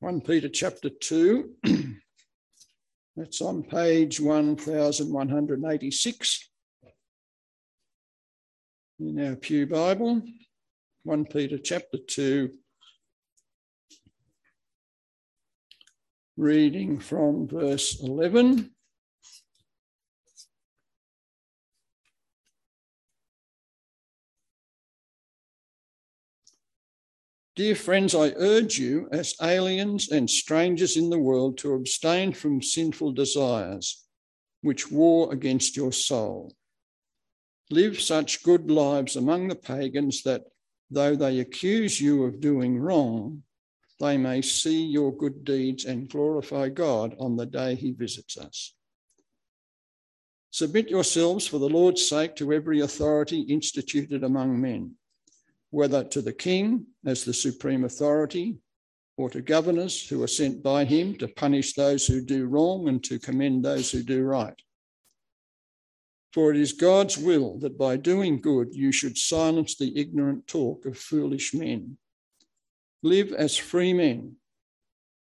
1 Peter chapter 2. That's on page 1186 in our Pew Bible. 1 Peter chapter 2, reading from verse 11. Dear friends, I urge you, as aliens and strangers in the world, to abstain from sinful desires which war against your soul. Live such good lives among the pagans that, though they accuse you of doing wrong, they may see your good deeds and glorify God on the day he visits us. Submit yourselves for the Lord's sake to every authority instituted among men whether to the king as the supreme authority or to governors who are sent by him to punish those who do wrong and to commend those who do right. For it is God's will that by doing good you should silence the ignorant talk of foolish men. Live as free men,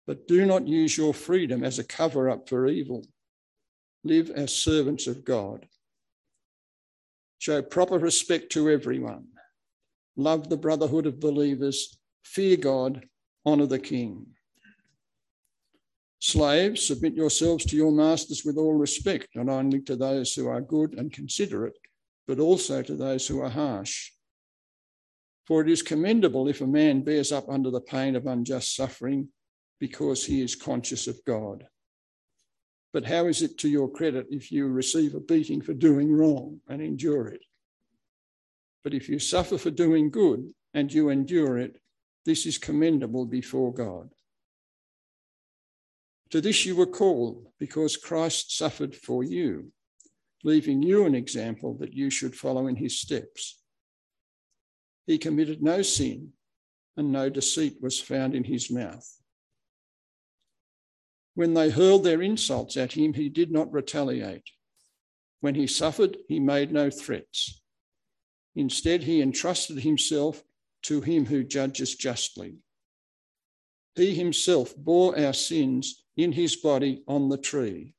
but do not use your freedom as a cover up for evil. Live as servants of God. Show proper respect to everyone love the brotherhood of believers, fear God, honour the king. Slaves, submit yourselves to your masters with all respect, not only to those who are good and considerate, but also to those who are harsh. For it is commendable if a man bears up under the pain of unjust suffering because he is conscious of God. But how is it to your credit if you receive a beating for doing wrong and endure it? But if you suffer for doing good and you endure it, this is commendable before God. To this you were called because Christ suffered for you, leaving you an example that you should follow in his steps. He committed no sin, and no deceit was found in his mouth. When they hurled their insults at him, he did not retaliate. When he suffered, he made no threats. Instead, he entrusted himself to him who judges justly. He himself bore our sins in his body on the tree,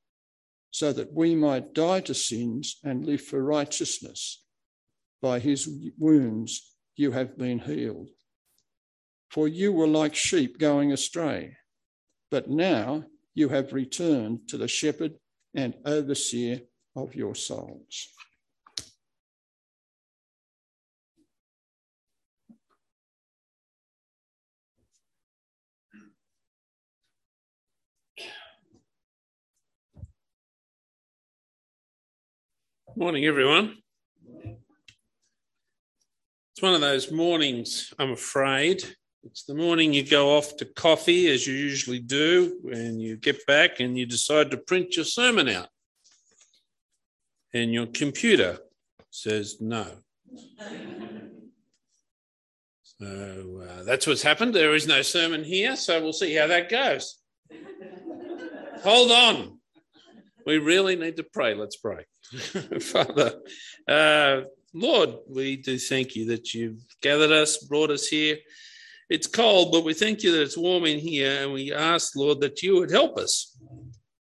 so that we might die to sins and live for righteousness. By his wounds you have been healed. For you were like sheep going astray, but now you have returned to the shepherd and overseer of your souls. Morning, everyone. It's one of those mornings, I'm afraid. It's the morning you go off to coffee, as you usually do, and you get back and you decide to print your sermon out. And your computer says no. So uh, that's what's happened. There is no sermon here, so we'll see how that goes. Hold on. We really need to pray. Let's pray. Father, uh, Lord, we do thank you that you've gathered us, brought us here. It's cold, but we thank you that it's warm in here. And we ask, Lord, that you would help us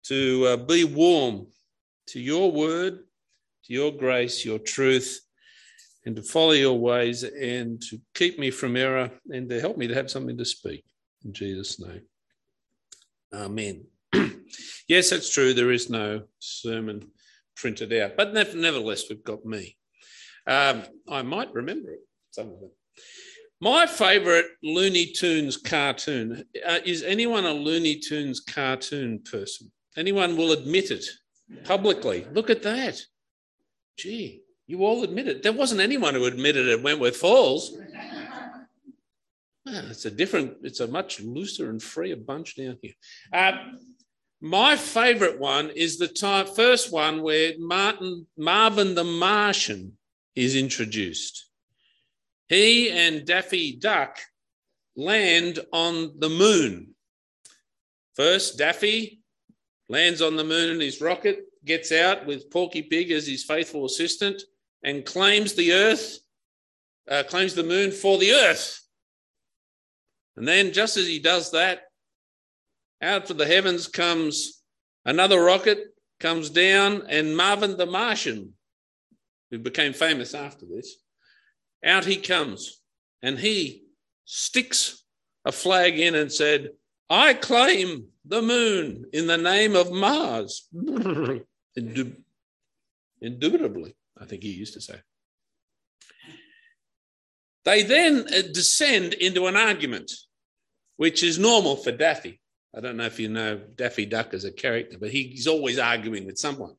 to uh, be warm to your word, to your grace, your truth, and to follow your ways and to keep me from error and to help me to have something to speak. In Jesus' name. Amen. yes, that's true. There is no sermon printed out. But nevertheless, we've got me. Um, I might remember it, some of them. My favourite Looney Tunes cartoon uh, is anyone a Looney Tunes cartoon person? Anyone will admit it publicly. Look at that. Gee, you all admit it. There wasn't anyone who admitted it Wentworth Falls. Well, it's a different, it's a much looser and freer bunch down here. Uh, my favorite one is the first one where Martin Marvin the Martian is introduced. He and Daffy Duck land on the moon. First, Daffy lands on the moon in his rocket, gets out with Porky Pig as his faithful assistant, and claims the Earth, uh, claims the moon for the Earth. And then, just as he does that, out of the heavens comes another rocket, comes down, and Marvin the Martian, who became famous after this, out he comes and he sticks a flag in and said, I claim the moon in the name of Mars. Indubitably, I think he used to say. They then uh, descend into an argument, which is normal for Daffy. I don't know if you know Daffy Duck as a character, but he's always arguing with someone.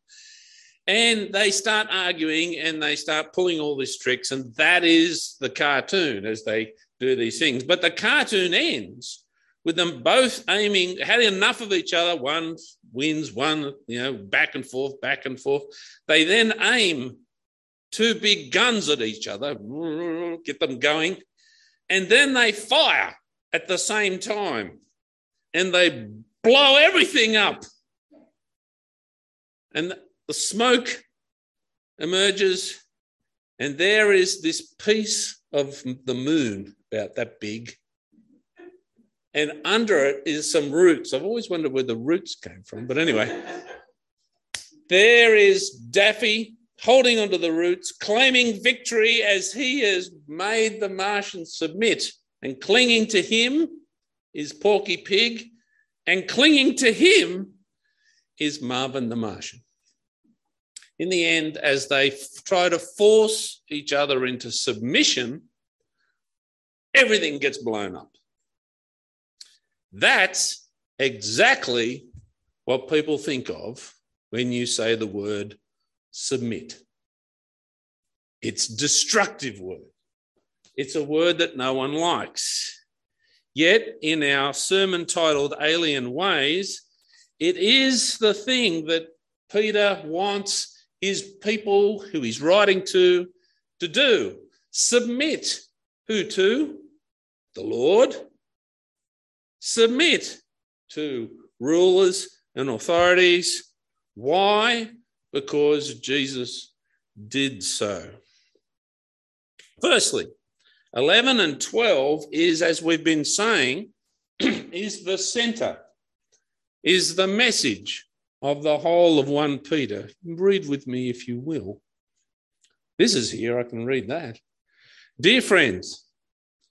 And they start arguing and they start pulling all these tricks. And that is the cartoon as they do these things. But the cartoon ends with them both aiming, had enough of each other. One wins, one, you know, back and forth, back and forth. They then aim two big guns at each other, get them going, and then they fire at the same time and they blow everything up. And the smoke emerges, and there is this piece of the moon about that big and under it is some roots. I've always wondered where the roots came from, but anyway, there is Daffy holding onto the roots, claiming victory as he has made the Martians submit, and clinging to him is Porky Pig, and clinging to him is Marvin the Martian. In the end, as they f- try to force each other into submission, everything gets blown up. That's exactly what people think of when you say the word submit. It's destructive word. It's a word that no one likes. Yet in our sermon titled Alien Ways, it is the thing that Peter wants his people who he's writing to to do. Submit. Who to? The Lord submit to rulers and authorities. Why? Because Jesus did so. Firstly, 11 and 12 is, as we've been saying, is the center, is the message of the whole of 1 Peter. Read with me if you will. This is here, I can read that. Dear friends,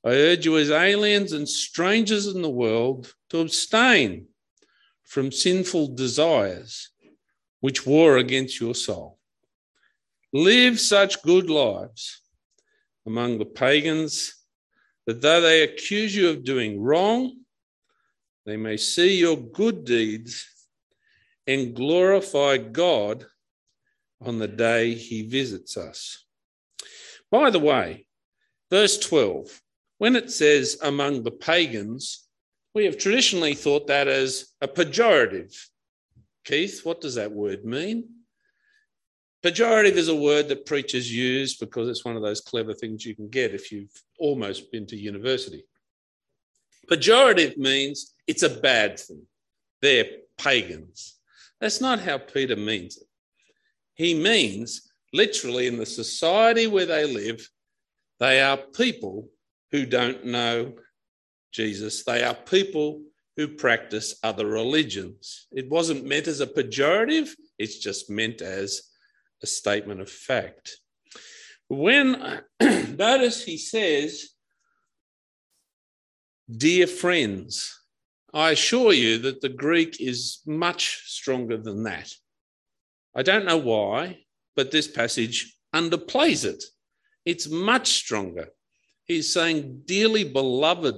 I urge you as aliens and strangers in the world to abstain from sinful desires which war against your soul. Live such good lives among the pagans that though they accuse you of doing wrong, they may see your good deeds and glorify God on the day he visits us. By the way, verse 12 when it says among the pagans, we have traditionally thought that as a pejorative. Keith, what does that word mean? Pejorative is a word that preachers use because it's one of those clever things you can get if you've almost been to university. Pejorative means it's a bad thing. They're pagans. That's not how Peter means it. He means, literally, in the society where they live, they are people who don't know Jesus. They are people who practice other religions. It wasn't meant as a pejorative, it's just meant as a statement of fact. When, notice he says, Dear friends, I assure you that the Greek is much stronger than that. I don't know why, but this passage underplays it. It's much stronger. He's saying, dearly beloved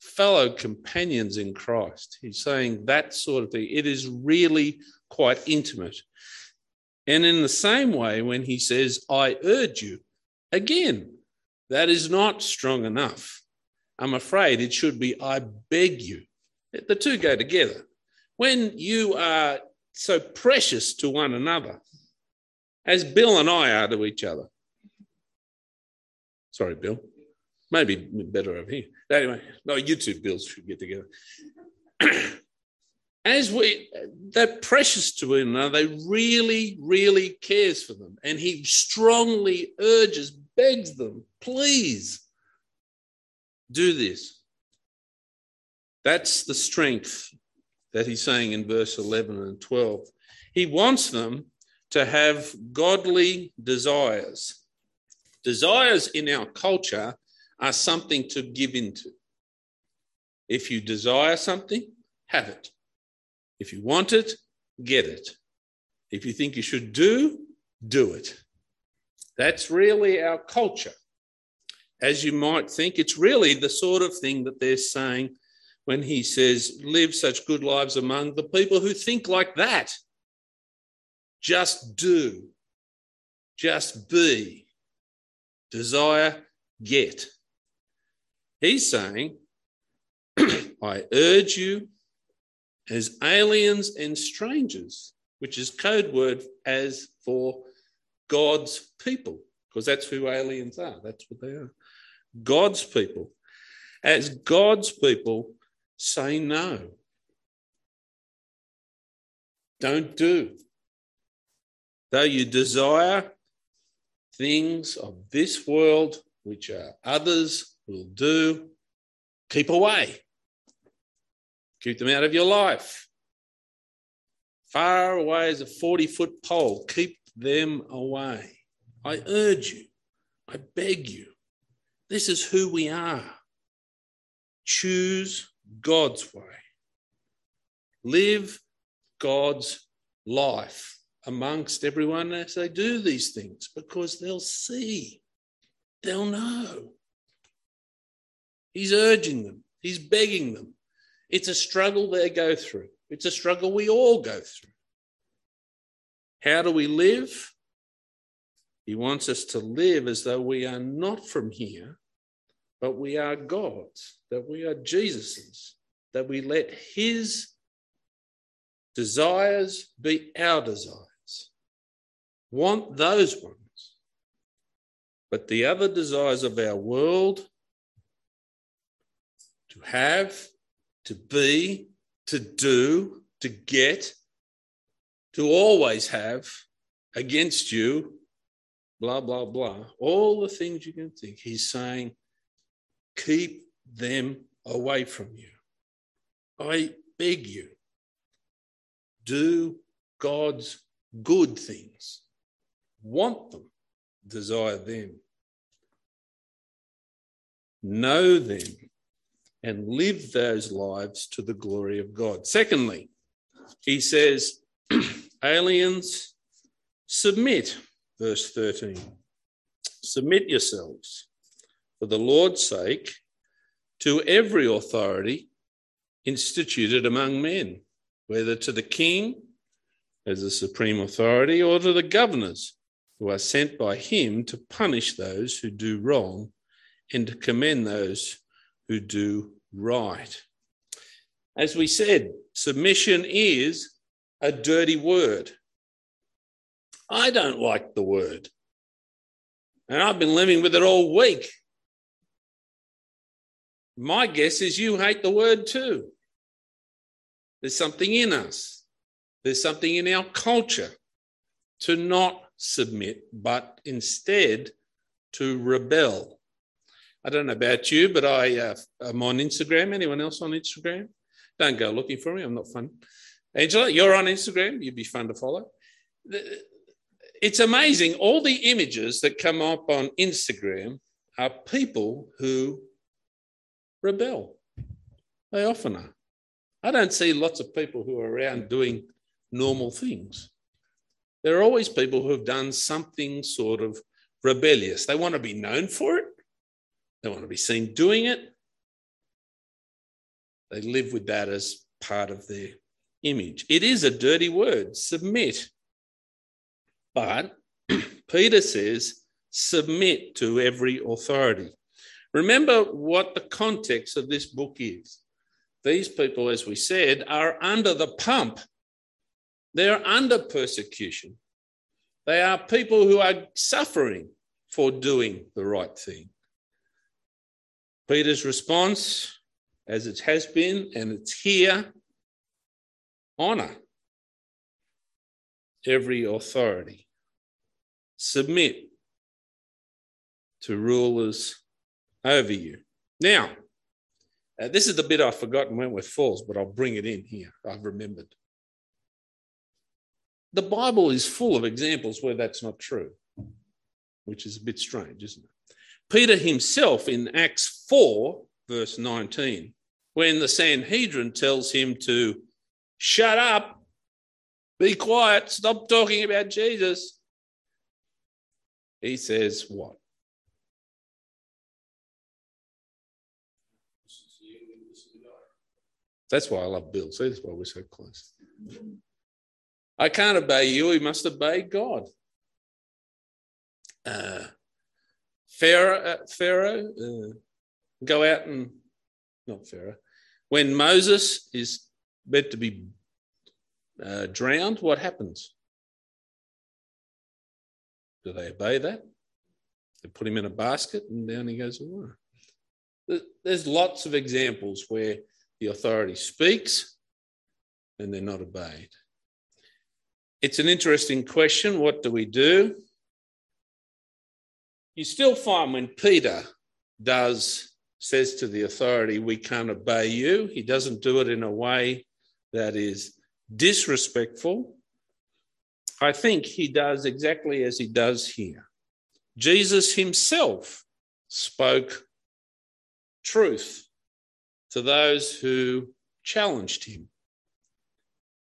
fellow companions in Christ. He's saying that sort of thing. It is really quite intimate. And in the same way, when he says, I urge you, again, that is not strong enough. I'm afraid it should be, I beg you. The two go together. When you are so precious to one another, as Bill and I are to each other. Sorry, Bill. Maybe better over here. Anyway, no, you two bills should get together. As we, they're precious to him now, they really, really cares for them. And he strongly urges, begs them, please do this. That's the strength that he's saying in verse 11 and 12. He wants them to have godly desires. Desires in our culture are something to give into. If you desire something, have it. If you want it, get it. If you think you should do, do it. That's really our culture. As you might think, it's really the sort of thing that they're saying when he says, live such good lives among the people who think like that. Just do, just be, desire, get. He's saying, I urge you as aliens and strangers, which is code word as for God's people, because that's who aliens are. That's what they are. God's people. As God's people, say no. Don't do. Though you desire things of this world, which are others will do, keep away. Keep them out of your life. Far away as a 40 foot pole, keep them away. I urge you, I beg you. This is who we are. Choose God's way. Live God's life amongst everyone as they do these things because they'll see, they'll know. He's urging them, he's begging them. It's a struggle they go through, it's a struggle we all go through. How do we live? He wants us to live as though we are not from here, but we are God's, that we are Jesus's, that we let His desires be our desires. Want those ones. But the other desires of our world to have, to be, to do, to get, to always have against you blah, blah, blah. All the things you can think. He's saying, keep them away from you. I beg you, do God's good things. Want them, desire them. Know them and live those lives to the glory of God. Secondly, he says, aliens, submit verse 13. Submit yourselves for the Lord's sake to every authority instituted among men, whether to the king as the supreme authority or to the governors who are sent by him to punish those who do wrong and to commend those who do right. As we said, submission is a dirty word. I don't like the word. And I've been living with it all week. My guess is you hate the word too. There's something in us, there's something in our culture to not submit, but instead to rebel. I don't know about you, but I uh, am on Instagram. Anyone else on Instagram? Don't go looking for me. I'm not fun. Angela, you're on Instagram. You'd be fun to follow it's amazing. All the images that come up on Instagram are people who rebel. They often are. I don't see lots of people who are around doing normal things. There are always people who have done something sort of rebellious. They want to be known for it, they want to be seen doing it. They live with that as part of their image. It is a dirty word submit. But Peter says, submit to every authority. Remember what the context of this book is. These people, as we said, are under the pump, they're under persecution. They are people who are suffering for doing the right thing. Peter's response, as it has been and it's here, honor every authority. Submit to rulers over you. Now, Uh, this is the bit I've forgotten Wentworth Falls, but I'll bring it in here. I've remembered. The Bible is full of examples where that's not true, which is a bit strange, isn't it? Peter himself in Acts 4, verse 19, when the Sanhedrin tells him to shut up, be quiet, stop talking about Jesus, he says, What? That's why I love Bill. See, that's why we're so close. I can't obey you. We must obey God. Uh, Pharaoh, uh, Pharaoh uh, go out and, not Pharaoh, when Moses is meant to be uh, drowned, what happens? Do they obey that? They put him in a basket and down he goes away. There's lots of examples where the authority speaks and they're not obeyed. It's an interesting question. What do we do? You still find when Peter does says to the authority, We can't obey you, he doesn't do it in a way that is disrespectful. I think he does exactly as he does here. Jesus himself spoke truth to those who challenged him.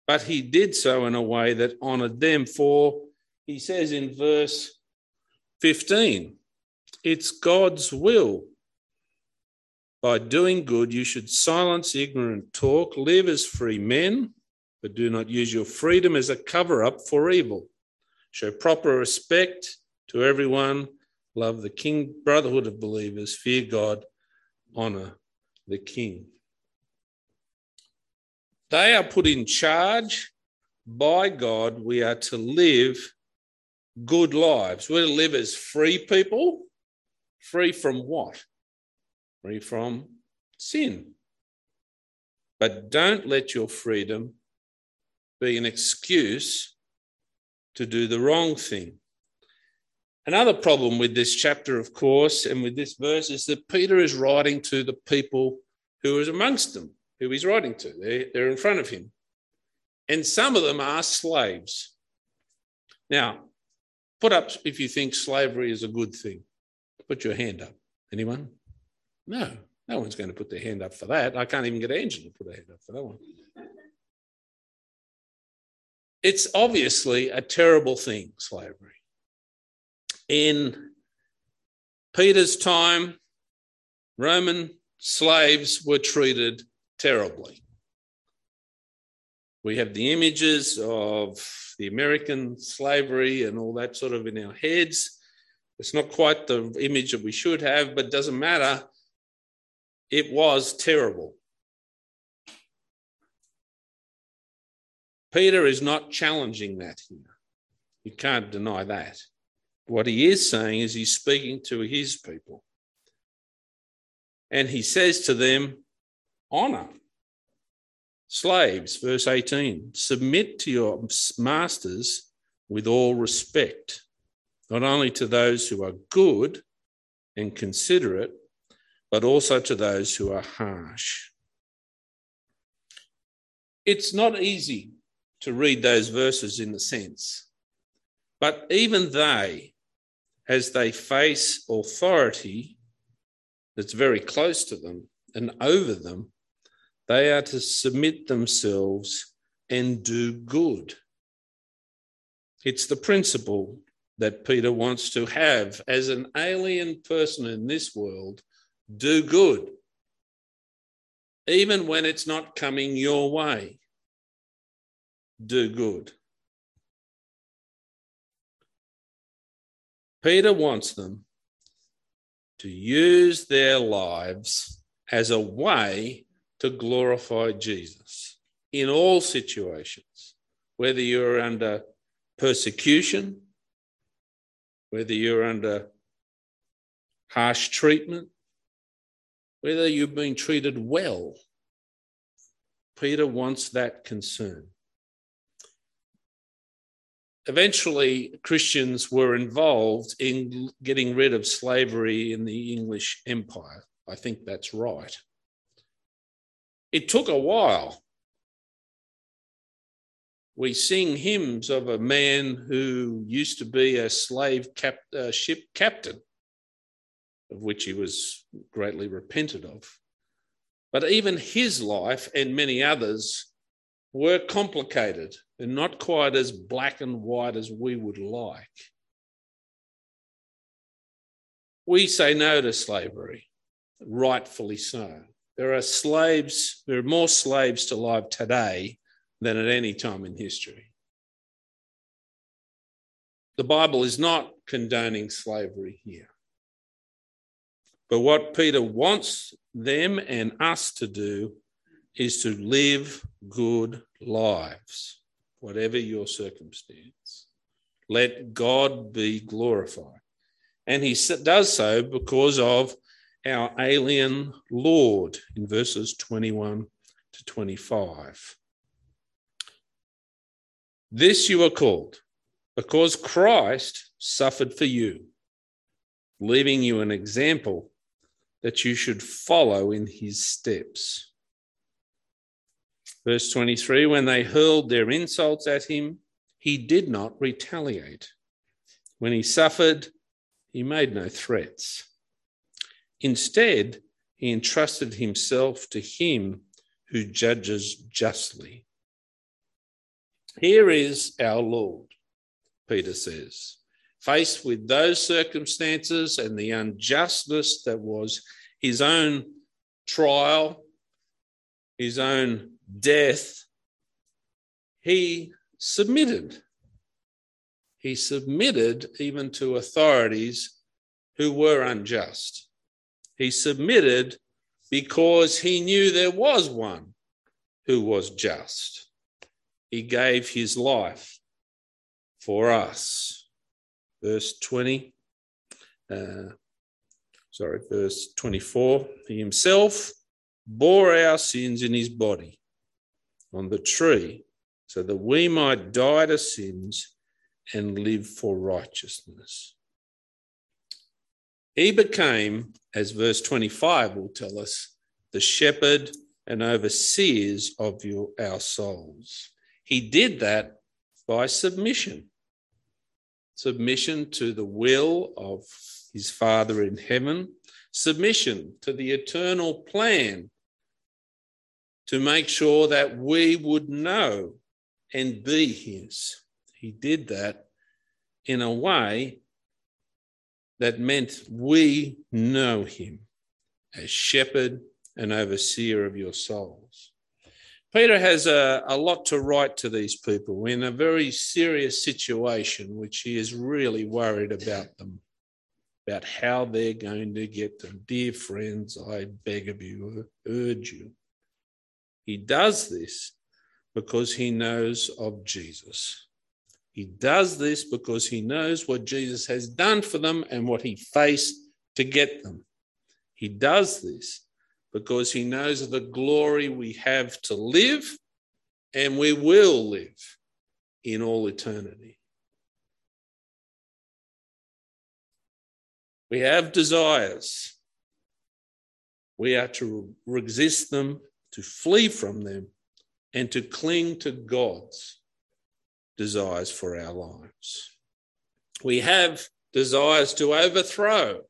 But he did so in a way that honored them, for he says in verse 15, it's God's will. By doing good, you should silence ignorant talk, live as free men, but do not use your freedom as a cover up for evil. Show proper respect to everyone, love the king, brotherhood of believers, fear God, honor the king. They are put in charge by God. We are to live good lives. We're to live as free people. Free from what? Free from sin. But don't let your freedom be an excuse to do the wrong thing. Another problem with this chapter, of course, and with this verse is that Peter is writing to the people who is amongst them, who he's writing to. They're, they're in front of him. And some of them are slaves. Now, put up if you think slavery is a good thing. Put your hand up. Anyone? No, no one's going to put their hand up for that. I can't even get Angela to put her hand up for that one. It's obviously a terrible thing, slavery. In Peter's time, Roman slaves were treated terribly. We have the images of the American slavery and all that sort of in our heads. It's not quite the image that we should have, but doesn't matter. It was terrible. Peter is not challenging that here. You can't deny that. What he is saying is he's speaking to his people. And he says to them, honor. Slaves, verse 18, submit to your masters with all respect, not only to those who are good and considerate, but also to those who are harsh. It's not easy to read those verses in the sense, but even they as they face authority that's very close to them and over them, they are to submit themselves and do good. It's the principle that Peter wants to have as an alien person in this world do good, even when it's not coming your way. Do good. Peter wants them to use their lives as a way to glorify Jesus in all situations, whether you're under persecution, whether you're under harsh treatment, whether you've been treated well. Peter wants that concern eventually Christians were involved in getting rid of slavery in the English Empire. I think that's right. It took a while. We sing hymns of a man who used to be a slave cap, uh, ship captain, of which he was greatly repented of. But even his life and many others were complicated and not quite as black and white as we would like. We say no to slavery, rightfully so. There are slaves, there are more slaves to life today than at any time in history. The Bible is not condoning slavery here. But what Peter wants them and us to do is to live good lives, whatever your circumstance. Let God be glorified. And he does so because of our alien Lord in verses 21 to 25. This you are called because Christ suffered for you, leaving you an example that you should follow in his steps. Verse 23 When they hurled their insults at him, he did not retaliate. When he suffered, he made no threats. Instead, he entrusted himself to him who judges justly. Here is our Lord, Peter says, faced with those circumstances and the unjustness that was his own trial, his own death, he submitted. He submitted even to authorities who were unjust. He submitted because he knew there was one who was just. He gave his life for us. Verse 20, uh, sorry, verse 24. He himself bore our sins in his body on the tree so that we might die to sins and live for righteousness. He became, as verse 25 will tell us, the shepherd and overseers of your, our souls. He did that by submission submission to the will of his Father in heaven, submission to the eternal plan to make sure that we would know and be his. He did that in a way that meant we know him as shepherd and overseer of your souls. Peter has a, a lot to write to these people in a very serious situation, which he is really worried about them, about how they're going to get them. Dear friends, I beg of you, urge you. He does this because he knows of Jesus. He does this because he knows what Jesus has done for them and what he faced to get them. He does this because he knows of the glory we have to live and we will live in all eternity. We have desires. We are to resist them, to flee from them, and to cling to God's desires for our lives. We have desires to overthrow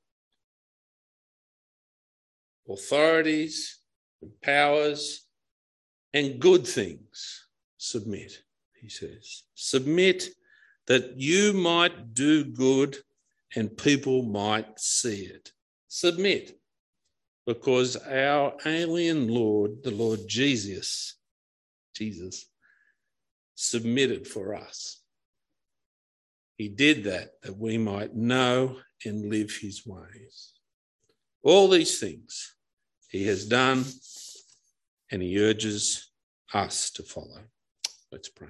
authorities and powers and good things. Submit, he says. Submit that you might do good and people might see it. Submit because our alien Lord, the Lord Jesus, Jesus, submitted for us. He did that that we might know and live his ways. All these things he has done, and he urges us to follow. Let's pray.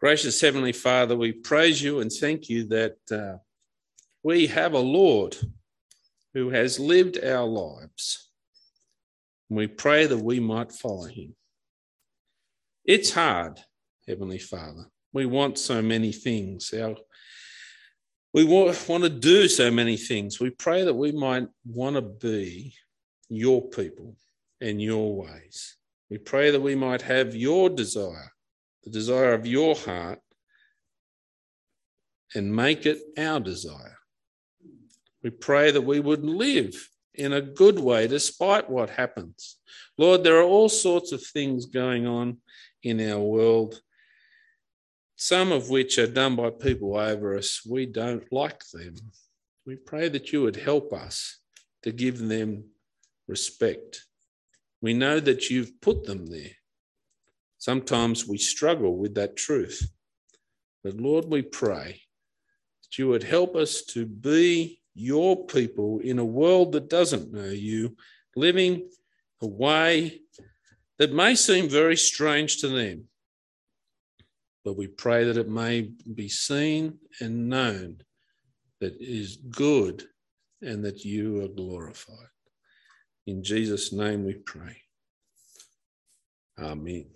Gracious Heavenly Father, we praise you and thank you that uh, we have a Lord who has lived our lives. We pray that we might follow him. It's hard, Heavenly Father. We want so many things. Our, we want, want to do so many things. We pray that we might want to be your people and your ways. We pray that we might have your desire, the desire of your heart, and make it our desire. We pray that we would live in a good way despite what happens. Lord, there are all sorts of things going on in our world, some of which are done by people over us. We don't like them. We pray that you would help us to give them respect. We know that you've put them there. Sometimes we struggle with that truth. But Lord, we pray that you would help us to be your people in a world that doesn't know you, living a way that may seem very strange to them. But we pray that it may be seen and known that is good and that you are glorified. In Jesus' name we pray. Amen.